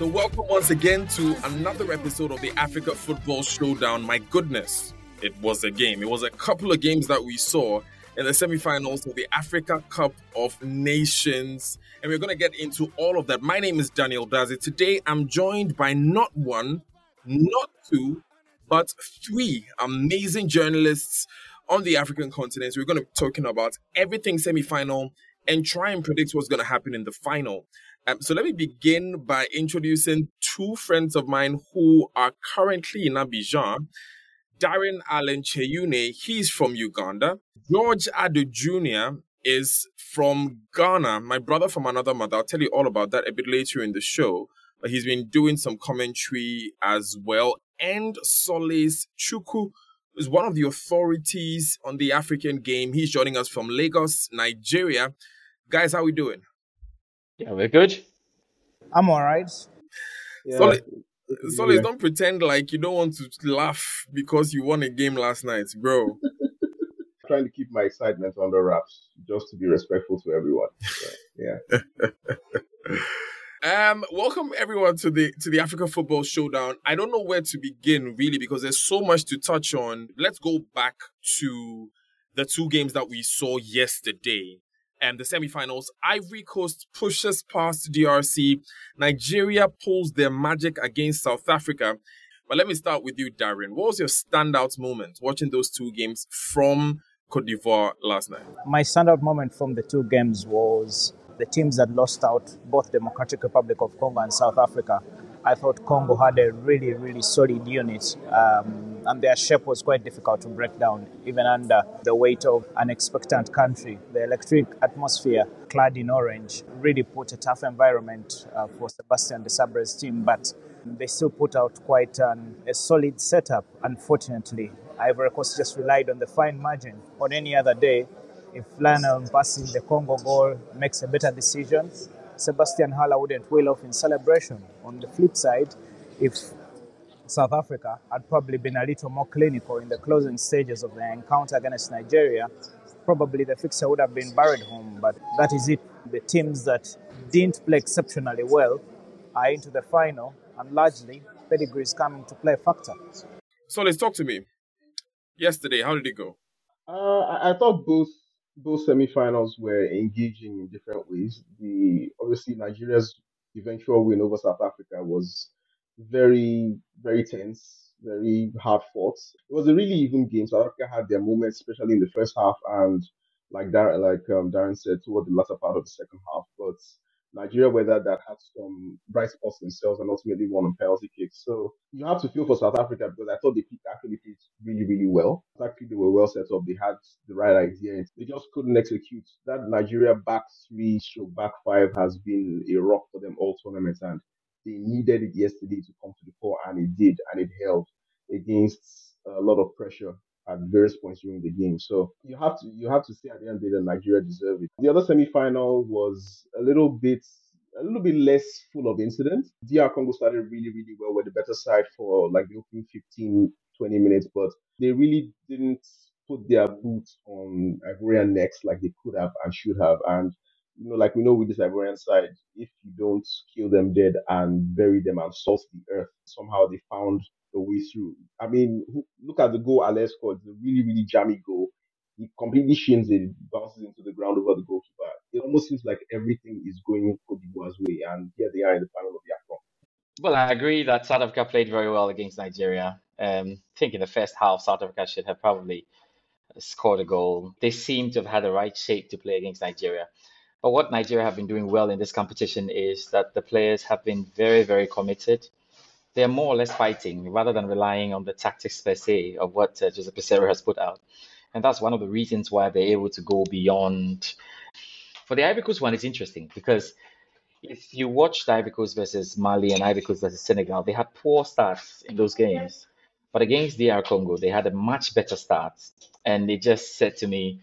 So, welcome once again to another episode of the Africa Football Showdown. My goodness, it was a game. It was a couple of games that we saw in the semi-finals of the Africa Cup of Nations, and we're going to get into all of that. My name is Daniel Dadzie. Today, I'm joined by not one, not two, but three amazing journalists on the African continent. We're going to be talking about everything semi-final and try and predict what's going to happen in the final. Um, so let me begin by introducing two friends of mine who are currently in Abidjan. Darren Allan Kyeyune, he's from Uganda. George Addo Jr. is from Ghana, my brother from another mother. I'll tell you all about that a bit later in the show. But he's been doing some commentary as well. And Solace Chukwu is one of the authorities on the African game. He's joining us from Lagos, Nigeria. Guys, how we doing? Yeah, we're good. I'm all right. Yeah. Solid, Solid yeah. don't pretend like you don't want to laugh because you won a game last night, bro. Trying to keep my excitement under wraps just to be respectful to everyone. So, yeah. um, welcome everyone to the to the Africa Football Showdown. I don't know where to begin really because there's so much to touch on. Let's go back to the two games that we saw yesterday and the semifinals. Ivory Coast pushes past DRC. Nigeria pulls their magic against South Africa. But let me start with you, Darren. What was your standout moment watching those two games from Cote d'Ivoire last night? My standout moment from the two games was the teams that lost out, both Democratic Republic of Congo and South Africa. I thought Congo had a really, really solid unit, um, and their shape was quite difficult to break down, even under the weight of an expectant country. The electric atmosphere, clad in orange, really put a tough environment uh, for Sebastian Desabre's team, but they still put out quite an, a solid setup. Unfortunately, Ivory Coast just relied on the fine margin. On any other day, if Lionel Mpasi the Congo goal makes a better decision, Sebastian Haller wouldn't wheel off in celebration. On the flip side, if South Africa had probably been a little more clinical in the closing stages of the encounter against Nigeria, probably the fixture would have been buried home. But that is it. The teams that didn't play exceptionally well are into the final, and largely pedigree is coming to play a factor. Solace talk to me. Yesterday, how did it go? Uh, I, I thought both both semifinals were engaging in different ways. The obviously Nigeria's eventual win over South Africa was very very tense, very hard fought. It was a really even game. South Africa had their moments, especially in the first half, and like Darren, like um, Darren said, toward the latter part of the second half. But Nigeria weathered that had some bright spots themselves and ultimately won on penalty kicks. So you have to feel for South Africa because I thought they actually played really, really well. Actually, they were well set up. They had the right idea. They just couldn't execute. That Nigeria back three, stroke back five has been a rock for them all tournament, and they needed it yesterday to come to the fore, and it did, and it held against a lot of pressure at various points during the game. So you have to you have to say at the end of the day that Nigeria deserved it. The other semi-final was a little bit a little bit less full of incidents. DR Congo started really, really well with the better side for like the opening 15, 20 minutes, but they really didn't put their boots on Ivorian necks like they could have and should have. And you know, like we know with this Ivorian side, if you don't kill them dead and bury them and salt the earth, somehow they found the way through. I mean, look at the goal Alex scored. A really, really jammy goal. He completely shins it, bounces into the ground over the goalkeeper. It almost seems like everything is going Cote d'Ivoire's way, and here they are in the final of the AFCON. Well, I agree that South Africa played very well against Nigeria. Um, I think in the first half, South Africa should have probably scored a goal. They seem to have had the right shape to play against Nigeria. But what Nigeria have been doing well in this competition is that the players have been very, very committed they're more or less fighting rather than relying on the tactics per se of what uh, Jose Peseiro has put out. And that's one of the reasons why they're able to go beyond. For the Ivory Coast one, it's interesting because if you watch the Ivory Coast versus Mali and Ivory Coast versus Senegal, they had poor starts in those games. But against DR Congo, they had a much better start. And it just said to me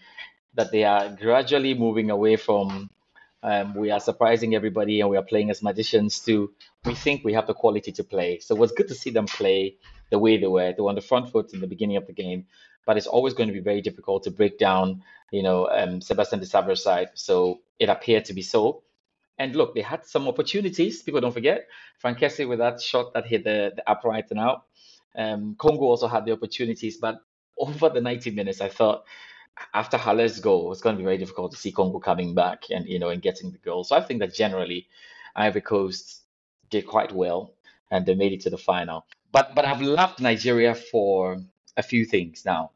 that they are gradually moving away from um, we are surprising everybody and we are playing as magicians too. We think we have the quality to play. So it was good to see them play the way they were. They were on the front foot in the beginning of the game, but it's always going to be very difficult to break down, you know, um, Sebastian Desabre's side. So it appeared to be so. And look, they had some opportunities. People don't forget Frank with that shot that hit the, the upright and out. Um, Congo also had the opportunities, but over the 90 minutes, I thought after Haller's goal, it's going to be very difficult to see Congo coming back and you know and getting the goal. So I think that generally, Ivory Coast did quite well and they made it to the final. But but I've loved Nigeria for a few things now.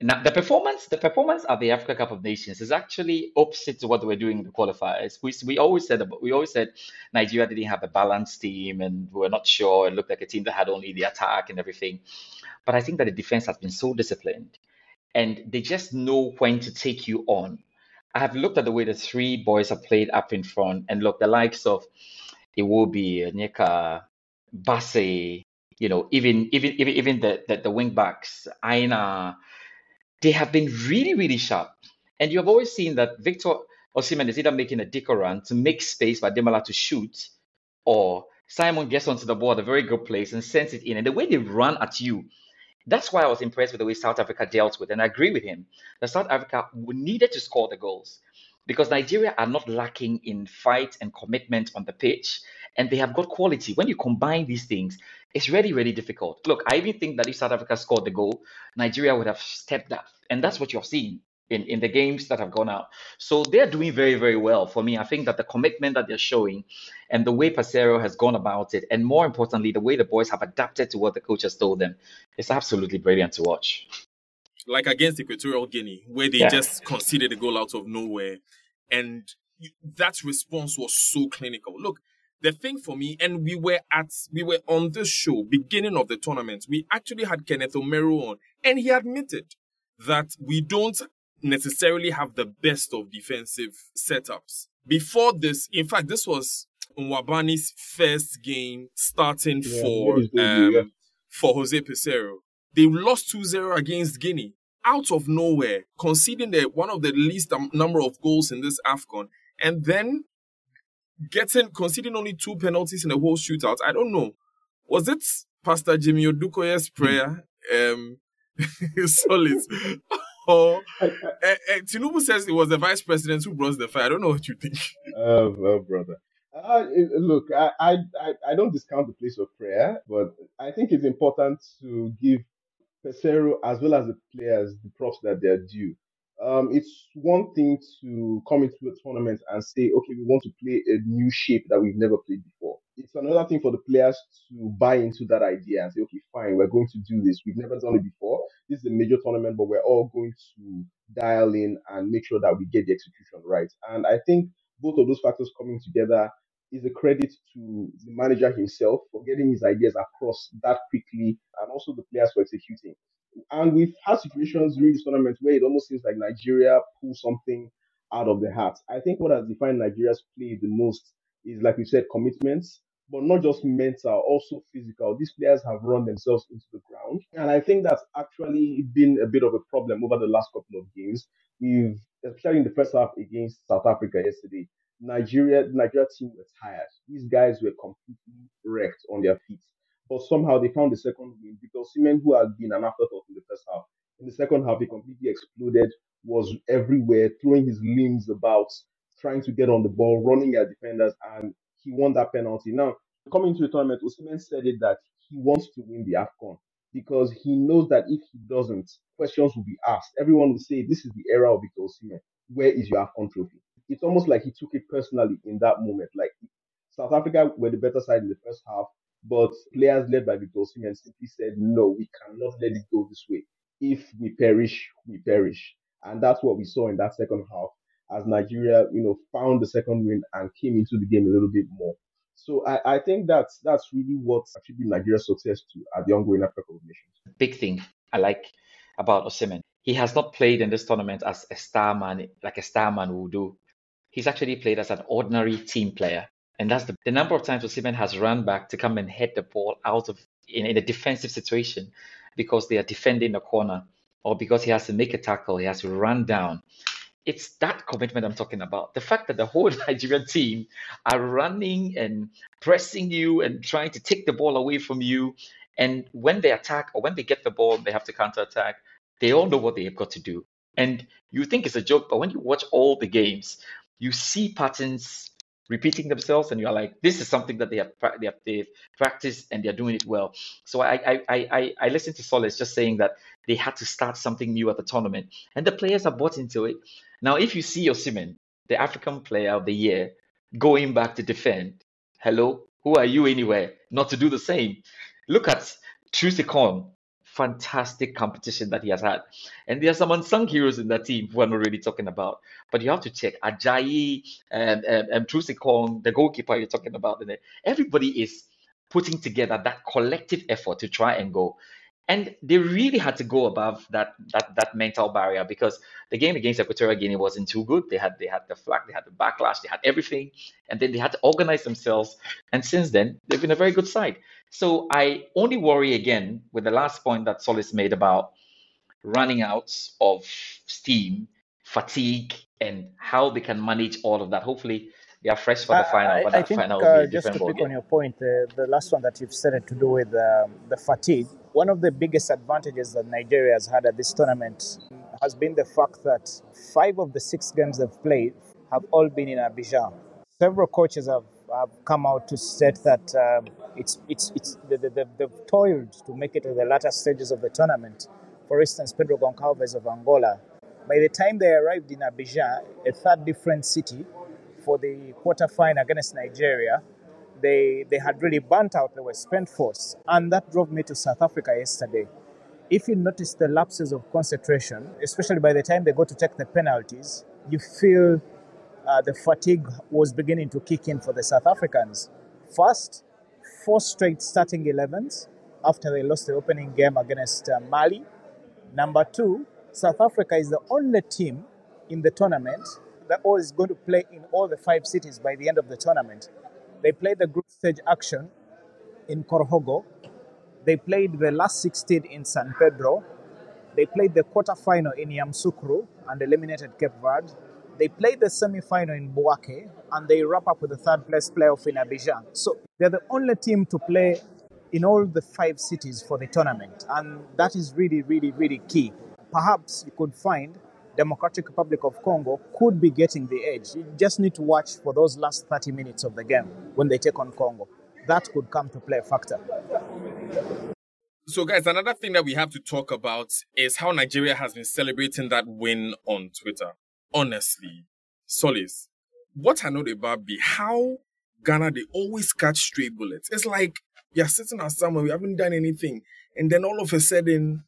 Now the performance, the performance at the Africa Cup of Nations is actually opposite to what they were doing in the qualifiers. We, we always said we always said Nigeria didn't have a balanced team and we were not sure. It looked like a team that had only the attack and everything. But I think that the defense has been so disciplined and they just know when to take you on. I have looked at the way the three boys have played up in front, and look, the likes of Iwobi, Onyeka, Bassey, you know, even even even even the the, the wing backs, Aina, they have been really really sharp. And you have always seen that Victor Osimhen is either making a dick run to make space for Ademola to shoot, or Simon gets onto the ball at a very good place and sends it in. And the way they run at you, that's why I was impressed with the way South Africa dealt with. And I agree with him that South Africa needed to score the goals because Nigeria are not lacking in fight and commitment on the pitch, and they have got quality. When you combine these things, it's really, really difficult. Look, I even think that if South Africa scored the goal, Nigeria would have stepped up, and that's what you're seeing in, in the games that have gone out. So they're doing very, very well for me. I think that the commitment that they're showing and the way Peseiro has gone about it, and more importantly, the way the boys have adapted to what the coach has told them, it's absolutely brilliant to watch. Like against Equatorial Guinea, where they yeah. just conceded a goal out of nowhere. And that response was so clinical. Look, the thing for me, and we were at, we were on this show, beginning of the tournament, we actually had Kenneth Omeruo on, and he admitted that we don't necessarily have the best of defensive setups. Before this, in fact, this was Nwabali's first game starting yeah, for um, for Jose Peseiro. They lost 2-0 against Guinea out of nowhere, conceding the, one of the least number of goals in this AFCON, and then getting conceding only two penalties in the whole shootout. I don't know. Was it Pastor Jimmy Odukoya's prayer? Um, solid. Or uh, uh, Tinubu says it was the vice president who brought the fire. I don't know what you think. Oh, well, brother. Uh, look, I, I, I don't discount the place of prayer, but I think it's important to give Peseiro as well as the players the props that they're due. Um, it's one thing to come into a tournament and say, okay, we want to play a new shape that we've never played before. It's another thing for the players to buy into that idea and say, okay, fine, we're going to do this. We've never done it before. This is a major tournament, but we're all going to dial in and make sure that we get the execution right. And I think both of those factors coming together is a credit to the manager himself for getting his ideas across that quickly and also the players for executing. And we've had situations during this tournament where it almost seems like Nigeria pulled something out of the hat. I think what has defined Nigeria's play the most is, like we said, commitments, but not just mental, also physical. These players have run themselves into the ground. And I think that's actually been a bit of a problem over the last couple of games. We've, especially in the first half against South Africa yesterday, Nigeria, Nigeria team were tired. These guys were completely wrecked on their feet. But somehow they found the second win because Osimhen, who had been an afterthought in the first half, in the second half, he completely exploded, was everywhere, throwing his limbs about, trying to get on the ball, running at defenders, and he won that penalty. Now, coming to the tournament, Osimhen said it that he wants to win the AFCON because he knows that if he doesn't, questions will be asked. Everyone will say, This is the era of Victor Osimhen. Where is your AFCON trophy? It's almost like he took it personally in that moment. Like South Africa were the better side in the first half. But players led by Victor Osimhen simply said, no, we cannot let it go this way. If we perish, we perish. And that's what we saw in that second half as Nigeria, you know, found the second win and came into the game a little bit more. So I, I think that's that's really what attribute Nigeria's success to at the ongoing Africa Cup of Nations. Big thing I like about Osimhen. He has not played in this tournament as a star man, like a star man would do. He's actually played as an ordinary team player. And that's the, the number of times Osimhen has run back to come and head the ball out of in, in a defensive situation because they are defending the corner or because he has to make a tackle, he has to run down. It's that commitment I'm talking about. The fact that the whole Nigerian team are running and pressing you and trying to take the ball away from you. And when they attack or when they get the ball, they have to counter attack. They all know what they have got to do. And you think it's a joke, but when you watch all the games, you see patterns repeating themselves, and you're like, this is something that they have they have they've practiced and they're doing it well. So I I I I listened to Solace just saying that they had to start something new at the tournament, and the players are bought into it. Now, if you see Osimhen, the African Player of the Year, going back to defend, hello, who are you anywhere not to do the same? Look at Troost-Ekong, fantastic competition that he has had. And there are some unsung heroes in that team who not really talking about. But you have to check Ajayi and, and, and Troost-Ekong, the goalkeeper you're talking about. Everybody is putting together that collective effort to try and go. And they really had to go above that that that mental barrier because the game against Equatorial Guinea wasn't too good. They had they had the flag, they had the backlash, they had everything, and then they had to organize themselves. And since then, they've been a very good side. So I only worry again with the last point that Solace made about running out of steam, fatigue, and how they can manage all of that. Hopefully, they are fresh for the final. I, but I think final uh, just to pick on your point, uh, the last one that you've said to do with um, the fatigue. One of the biggest advantages that Nigeria has had at this tournament has been the fact that five of the six games they've played have all been in Abidjan. Several coaches have, have come out to state that um, it's it's it's they, they, they've toiled to make it to the latter stages of the tournament. For instance, Pedro Goncalves of Angola. By the time they arrived in Abidjan, a third different city, for the quarterfinal against Nigeria, they, they had really burnt out, they were spent force. And that drove me to South Africa yesterday. If you notice the lapses of concentration, especially by the time they go to take the penalties, you feel uh, the fatigue was beginning to kick in for the South Africans. First, four straight starting 11s after they lost the opening game against uh, Mali. Number two, South Africa is the only team in the tournament that is going to play in all the five cities by the end of the tournament. They played the group stage action in Korhogo. They played the last 16 in San Pedro. They played the quarterfinal in Yamoussoukro and eliminated Cape Verde. They played the semi-final in Bouaké and they wrap up with the third place playoff in Abidjan. So they're the only team to play in all the five cities for the tournament, and that is really, really, really key. Perhaps you could find Democratic Republic of Congo could be getting the edge. You just need to watch for those last 30 minutes of the game when they take on Congo. That could come to play a factor. So, guys, another thing that we have to talk about is how Nigeria has been celebrating that win on Twitter. Honestly, Solace, what I know about be how Ghana they always catch stray bullets. It's like you're sitting at somewhere, we haven't done anything, and then all of a sudden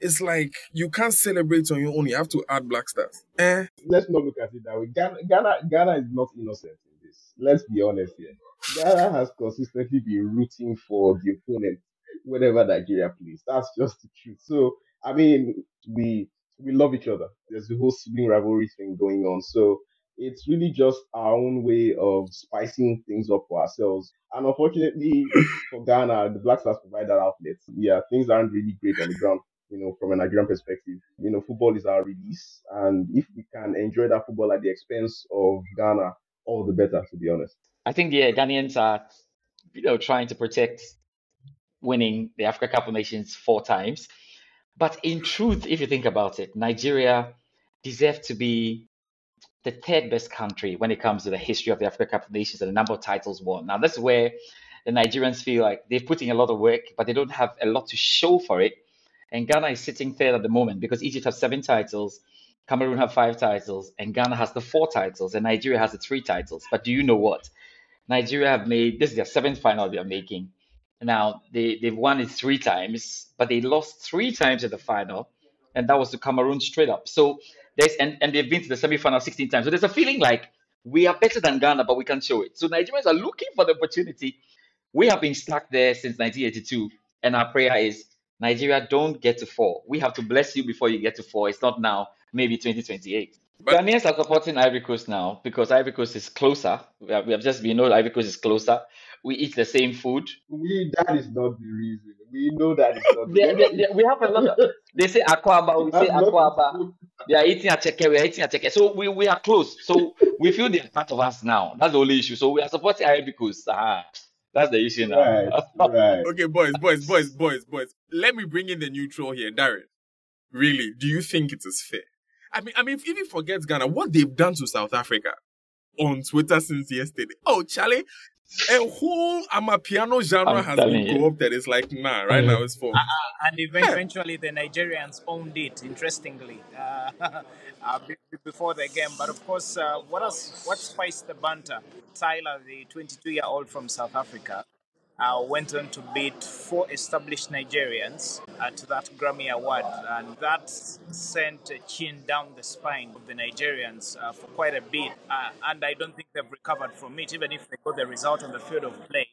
it's like you can't celebrate on your own. You have to add black stars. Eh? Let's not look at it that way. Ghana, Ghana, Ghana is not innocent in this. Let's be honest here. Ghana has consistently been rooting for the opponent whenever Nigeria plays. That's just the truth. So I mean, we we love each other. There's the whole sibling rivalry thing going on. So it's really just our own way of spicing things up for ourselves. And unfortunately for Ghana, the Black Stars provide that outlet. Yeah, things aren't really great on the ground you know, from a Nigerian perspective. You know, football is our release, and if we can enjoy that football at the expense of Ghana, all the better, to be honest. I think the Ghanaians are, you know, trying to protect winning the Africa Cup of Nations four times. But in truth, if you think about it, Nigeria deserved to be the third best country when it comes to the history of the Africa Cup of Nations and the number of titles won. Now, that's where the Nigerians feel like they're putting a lot of work, but they don't have a lot to show for it. And Ghana is sitting third at the moment because Egypt has seven titles, Cameroon have five titles, and Ghana has the four titles, and Nigeria has the three titles. But do you know what? Nigeria have made this is their seventh final they are making. Now they they've won it three times, but they lost three times in the final, and that was to Cameroon straight up. So there's and, and they've been to the semi-final 16 times. So there's a feeling like we are better than Ghana, but we can't show it. So Nigerians are looking for the opportunity. We have been stuck there since 1982, and our prayer is Nigeria don't get to four. We have to bless you before you get to four. It's not now, maybe 2028. But Ghanaians are supporting Ivory Coast now because Ivory Coast is closer. We have, we have just, we know Ivory Coast is closer. We eat the same food. We, that is not the reason. We know that is not they, they, they, We have a lot of, they say Akwaaba, we say Akwaaba. They are eating Acheke, we are eating Acheke. So we, we are close. So we feel they're part of us now. That's the only issue. So we are supporting Ivory Coast. Ah. That's the issue now. Right, right. okay, boys, boys, boys, boys, boys. Let me bring in the neutral here, Darren. Really, do you think it is fair? I mean, I mean, if you forget Ghana, what they've done to South Africa, on Twitter since yesterday. Oh, Charlie, a whole Amapiano genre I'm has telling been you. co-opted. It's like, nah, right now it's for. and eventually the Nigerians owned it. Interestingly, uh, uh, be- be- before the game, but of course, uh, what else? What spiced the banter? Tyla, the 22-year-old from South Africa, uh, went on to beat four established Nigerians at that Grammy Award, and that sent a chin down the spine of the Nigerians uh, for quite a bit. Uh, and I don't think they've recovered from it, even if they got the result on the field of play.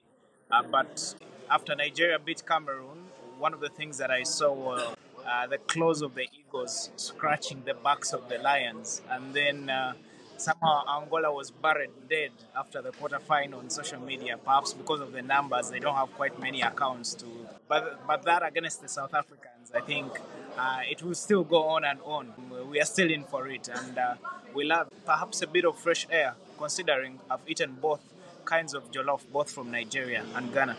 Uh, but after Nigeria beat Cameroon, one of the things that I saw were uh, the claws of the eagles scratching the backs of the lions, and then uh, somehow Angola was buried dead after the quarterfinal on social media, perhaps because of the numbers. They don't have quite many accounts to, but but that against the South Africans, I think uh, it will still go on and on. We are still in for it, and uh, we'll have perhaps a bit of fresh air, considering I've eaten both kinds of jollof, both from Nigeria and Ghana.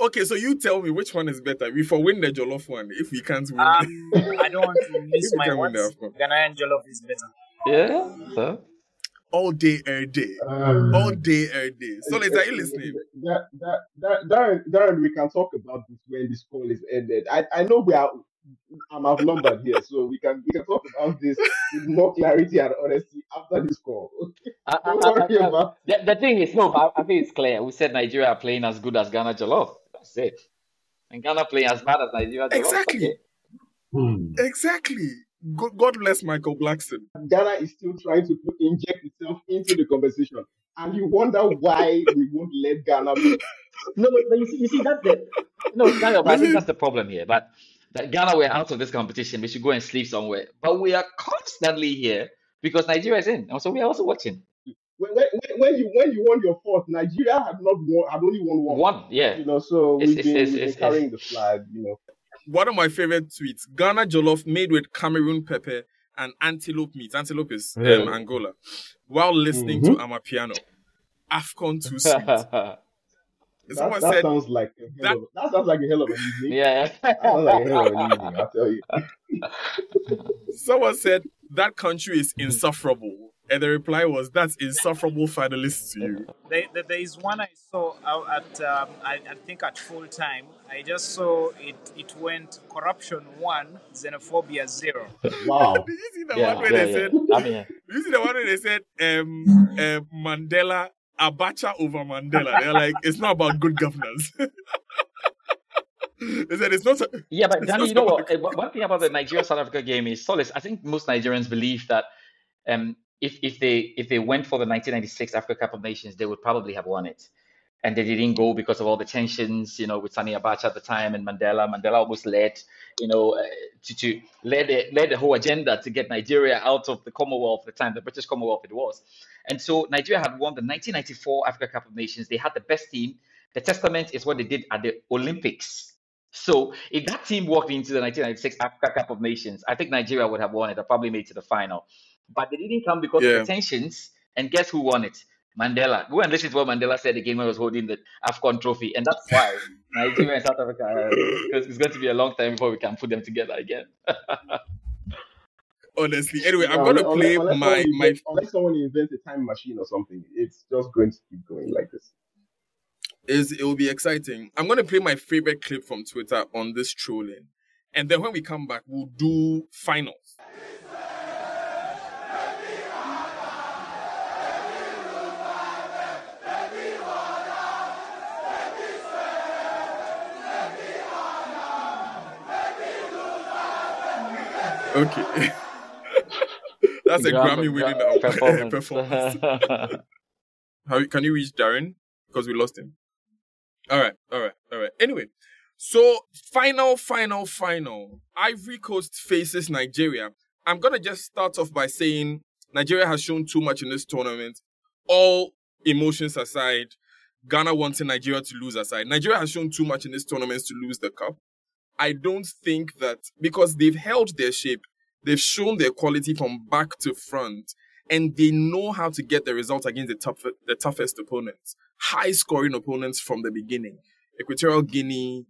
Okay, so you tell me which one is better. We for win the Jollof one if we can't win. Um, I don't want to miss my can win words. the AFCON. Ghanaian jollof is better. Yeah. So, all day, every day. Um, All day, every day. So, are you listening? That, that, that, Darren, Darren, we can talk about this when this call is ended. I, I know we are, I'm outnumbered here, so we can we can talk about this with more clarity and honesty after this call. I, I, Don't I, worry I, about. the, the thing is, no, but I think it's clear. We said Nigeria are playing as good as Ghana Jollof. That's it. And Ghana playing as bad as Nigeria Jollof. Exactly. Okay. Exactly. God, God bless Michael Blackson. Ghana is still trying to put, inject itself into the conversation, and you wonder why we won't let Ghana. Be. No, but, but you see, you see that's the no, kind of. I think that's the problem here. But that Ghana we're out of this competition. We should go and sleep somewhere. But we are constantly here because Nigeria is in, and so we are also watching. When, when, when you when you won your fourth, Nigeria had not won, had only won one. One, yeah. You know, so It's- we've it's- been, it's- we've been it's- carrying the flag. You know, One of my favorite tweets Ghana Jollof made with Cameroon pepper and antelope meat. Antelope is um, Really? Angola. While listening to Amapiano. AFCON too sweet. that, Someone that said, sounds like a that- of, that sounds like a hell of an evening. yeah. That sounds like a hell of an evening. I'll tell you. someone said, that country is insufferable. And the reply was, that's insufferable finalists to you. There, there, there is one I saw out at, um, I, I think at full time. I just saw it. It went corruption one, xenophobia zero. Wow. Did you see the Yeah, one where yeah, they yeah. said, I mean, Did you see the one where they said um, uh, Mandela, Abacha over Mandela? They're like, it's not about good governance. they said it's not. a- Yeah, but Danny, you know what? eh, One one thing about the Nigeria South Africa game is solace. I think most Nigerians believe that um, if if they if they went for the 1996 Africa Cup of Nations, they would probably have won it, and they didn't go because of all the tensions, you know, with Sani Abacha at the time and Mandela. Mandela almost led, you know, uh, to to led led the whole agenda to get Nigeria out of the Commonwealth at the time, the British Commonwealth it was, and so Nigeria had won the 1994 Africa Cup of Nations. They had the best team. The testament is what they did at the Olympics. So if that team walked into the 1996 Africa Cup of Nations, I think Nigeria would have won it or probably made it to the final. But they didn't come because of the tensions. And guess who won it? Mandela. Go and listen to what Mandela said again when he was holding the AFCON trophy. And that's why Nigeria and South Africa, are, because it's going to be a long time before we can put them together again. Honestly, anyway, I'm gonna play unless my someone my. invent- unless someone invents a time machine or something, it's just going to keep going like this. Is it will be exciting. I'm gonna play my favorite clip from Twitter on this trolling, and then when we come back, we'll do finals. Okay. That's a Grammy winning uh, performance. performance. How can you reach Darren? Because we lost him. All right, all right, all right. Anyway, so final, final, final. Ivory Coast faces Nigeria. I'm gonna just start off by saying Nigeria has shown too much in this tournament. All emotions aside, Ghana wanting Nigeria to lose aside, Nigeria has shown too much in this tournament to lose the cup. I don't think that because they've held their shape, they've shown their quality from back to front, and they know how to get the result against the tough, the toughest opponents, high scoring opponents from the beginning. Equatorial Guinea,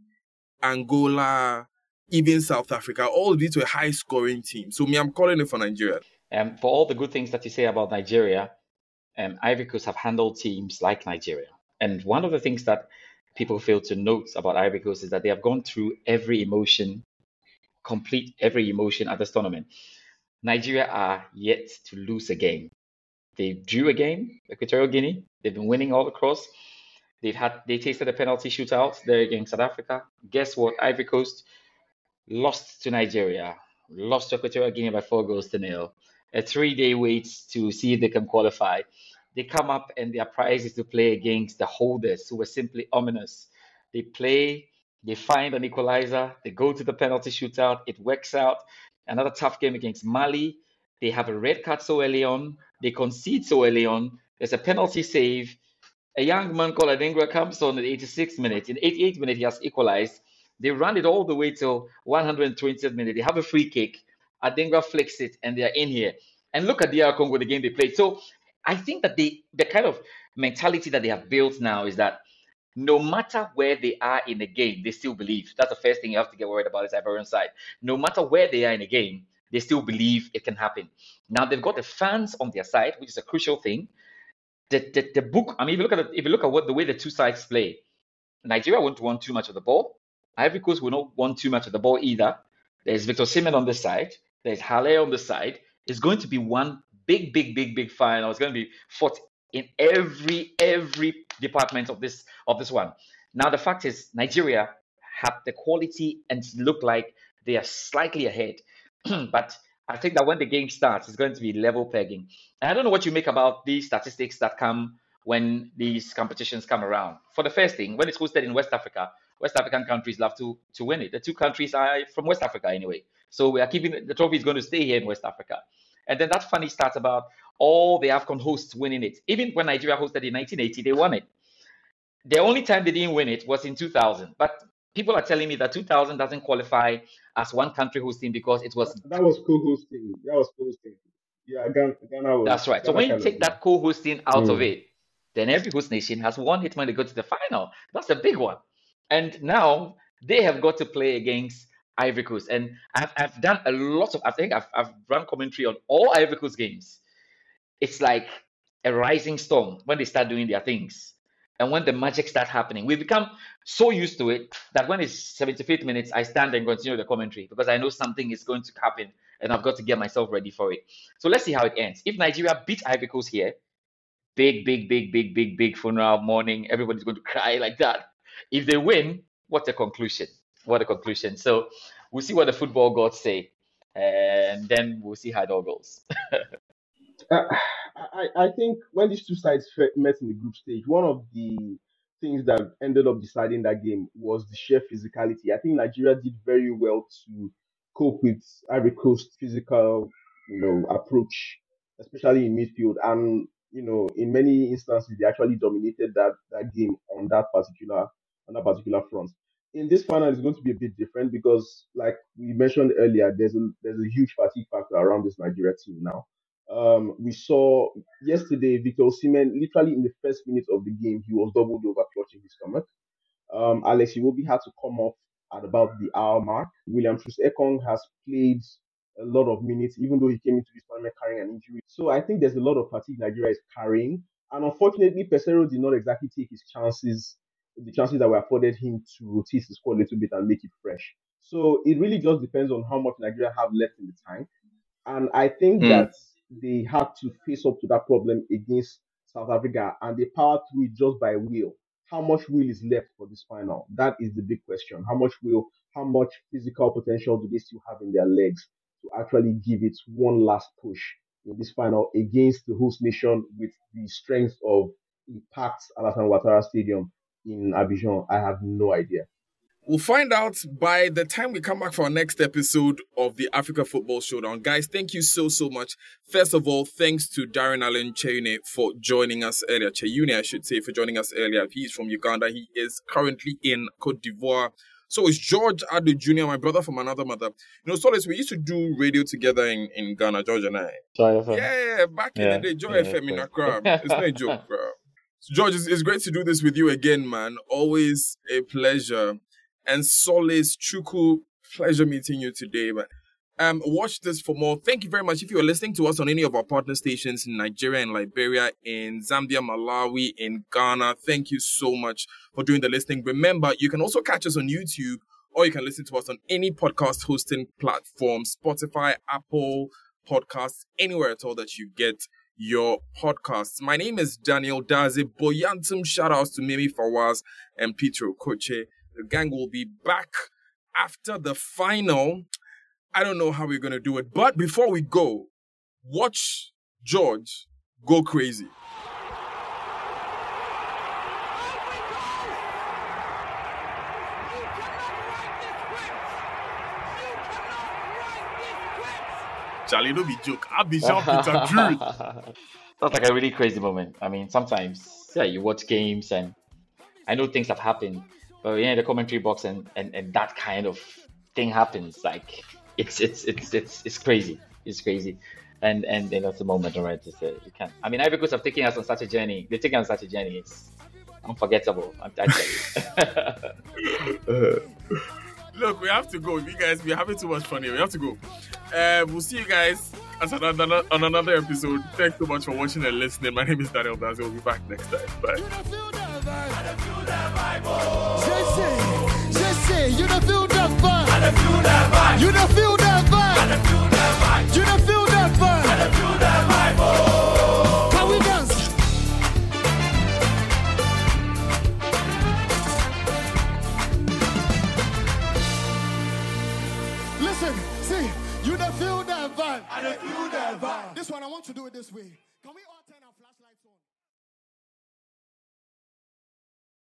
Angola, even South Africa, all these were high scoring teams. So me, I'm calling it for Nigeria. Um, for all the good things that you say about Nigeria, um, Ivory Coast have handled teams like Nigeria. And one of the things that people fail to note about Ivory Coast is that they have gone through every emotion, complete every emotion at this tournament. Nigeria are yet to lose a game. They drew a game, Equatorial Guinea. They've been winning all across. They've had they tasted a penalty shootout there against South Africa. Guess what? Ivory Coast lost to Nigeria, lost to Equatorial Guinea by four goals to nil. A three-day wait to see if they can qualify. They come up and their prize is to play against the holders who were simply ominous. They play, they find an equalizer, they go to the penalty shootout, it works out. Another tough game against Mali. They have a red card so early on, they concede so early on. There's a penalty save a young man called Adingra comes on at 86 minutes. In 88 minutes, he has equalized. They run it all the way till 120th minute. They have a free kick. Adingra flicks it, and they are in here. And look at DR Congo, the game they played. So I think that the the kind of mentality that they have built now is that no matter where they are in the game, they still believe. That's the first thing you have to get worried about is Ivorian side. No matter where they are in the game, they still believe it can happen. Now they've got the fans on their side, which is a crucial thing the, the, the book, I mean, if you look at it, if you look at what the way the two sides play, Nigeria won't want too much of the ball. Ivory Coast will not want too much of the ball either. There's Victor Osimhen on this side. There's Haller on the side. It's going to be one big, big, big, big final. It's going to be fought in every every department of this of this one. Now the fact is, Nigeria have the quality and look like they are slightly ahead, but I think that when the game starts, it's going to be level pegging. And I don't know what you make about these statistics that come when these competitions come around. For the first thing, when it's hosted in West Africa, West African countries love to to win it. The two countries are from West Africa anyway, so we are keeping the trophy is going to stay here in West Africa. And then that funny starts about all the AFCON hosts winning it. Even when Nigeria hosted in 1980, they won it. The only time they didn't win it was in 2000. But people are telling me that 2000 doesn't qualify as one country hosting because it was that was co-hosting. That was co-hosting. Yeah, Ghana, Ghana was. That's right. Ghana so when you take of- that co-hosting out of Mm. it, then every host nation has one hit when they go to the final. That's a big one. And now they have got to play against Ivory Coast. And I've, I've done a lot of, I think I've, I've run commentary on all Ivory Coast games. It's like a rising storm when they start doing their things. And when the magic starts happening, we become so used to it that when it's 75th minutes, I stand and continue the commentary because I know something is going to happen and I've got to get myself ready for it. So let's see how it ends. If Nigeria beat Ivory Coast here, big, big, big, big, big, big funeral morning, everybody's going to cry like that. If they win, what a conclusion! What a conclusion! So we'll see what the football gods say, and then we'll see how it all goes. I, I think when these two sides met in the group stage, one of the things that ended up deciding that game was the sheer physicality. I think Nigeria did very well to cope with Ivory Coast physical, you know, approach, especially in midfield. And you know, in many instances, they actually dominated that that game on that particular on that particular front. In this final, it's going to be a bit different because, like we mentioned earlier, there's a there's a huge fatigue factor around this Nigeria team now. Um, we saw yesterday Victor Osimhen literally in the first minute of the game he was doubled over clutching his stomach. Um, Alex Iwobi had to come off at about the hour mark. William Troost-Ekong has played a lot of minutes, even though he came into this tournament carrying an injury. So I think there's a lot of fatigue Nigeria is carrying, and unfortunately, Peseiro did not exactly take his chances, the chances that were afforded him to rotate his squad a little bit and make it fresh. So it really just depends on how much Nigeria have left in the tank. And I think Mm. that they had to face up to that problem against South Africa and they powered through it just by will. How much will is left for this final? That is the big question. How much will, how much physical potential do they still have in their legs to actually give it one last push in this final against the host nation with the strength of Impact Alassane Ouattara Stadium in Abidjan? I have no idea. We'll find out by the time we come back for our next episode of the Africa Football Showdown. Guys, thank you so, so much. First of all, thanks to Darren Allan Kyeyune for joining us earlier. Kyeyune, I should say, for joining us earlier. He's from Uganda. He is currently in Cote d'Ivoire. So is George Addo Jr., my brother from another mother. You know, Solace, we used to do radio together in, in Ghana, George and I. Joy Yeah, yeah, back in the day, Joy yeah, FM in Accra. It's no joke, bro. So George, it's, it's great to do this with you again, man. Always a pleasure. And Solace Chukwu, pleasure meeting you today, man. Um, watch this for more. Thank you very much. If you are listening to us on any of our partner stations in Nigeria and Liberia, in Zambia, Malawi, in Ghana, thank you so much for doing the listening. Remember, you can also catch us on YouTube or you can listen to us on any podcast hosting platform, Spotify, Apple Podcasts, anywhere at all that you get your podcasts. My name is Daniel Dadzie. Boyantum shout outs to Mimi Fawaz and Peter Okoche. The gang will be back after the final. I don't know how we're going to do it. But before we go, watch George go crazy. Charlie, don't be joke. I'll be Jean Peter. That's like a really crazy moment. I mean, sometimes, yeah, you watch games and I know things have happened, but you're in the commentary box and, and, and that kind of thing happens. Like, it's it's it's it's it's crazy. It's crazy. And and you know, it's a moment, alright. It's, uh, you can't. I mean, Ivory Coast have taken us on such a journey. They're taking us on such a journey. It's unforgettable. I, I tell you. Look, we have to go. You guys, we're having too much fun here. We have to go. Uh, we'll see you guys on another, on another episode. Thanks so much for watching and listening. My name is Daniel Dadzie. We'll be back next time. Bye. You that vibe. You don't feel that vibe. Don't feel that vibe. You don't feel that vibe. I don't feel that vibe. Oh. Can we dance? Listen, see, you don't feel that vibe. I don't feel that vibe. This one, I want to do it this way. Can we?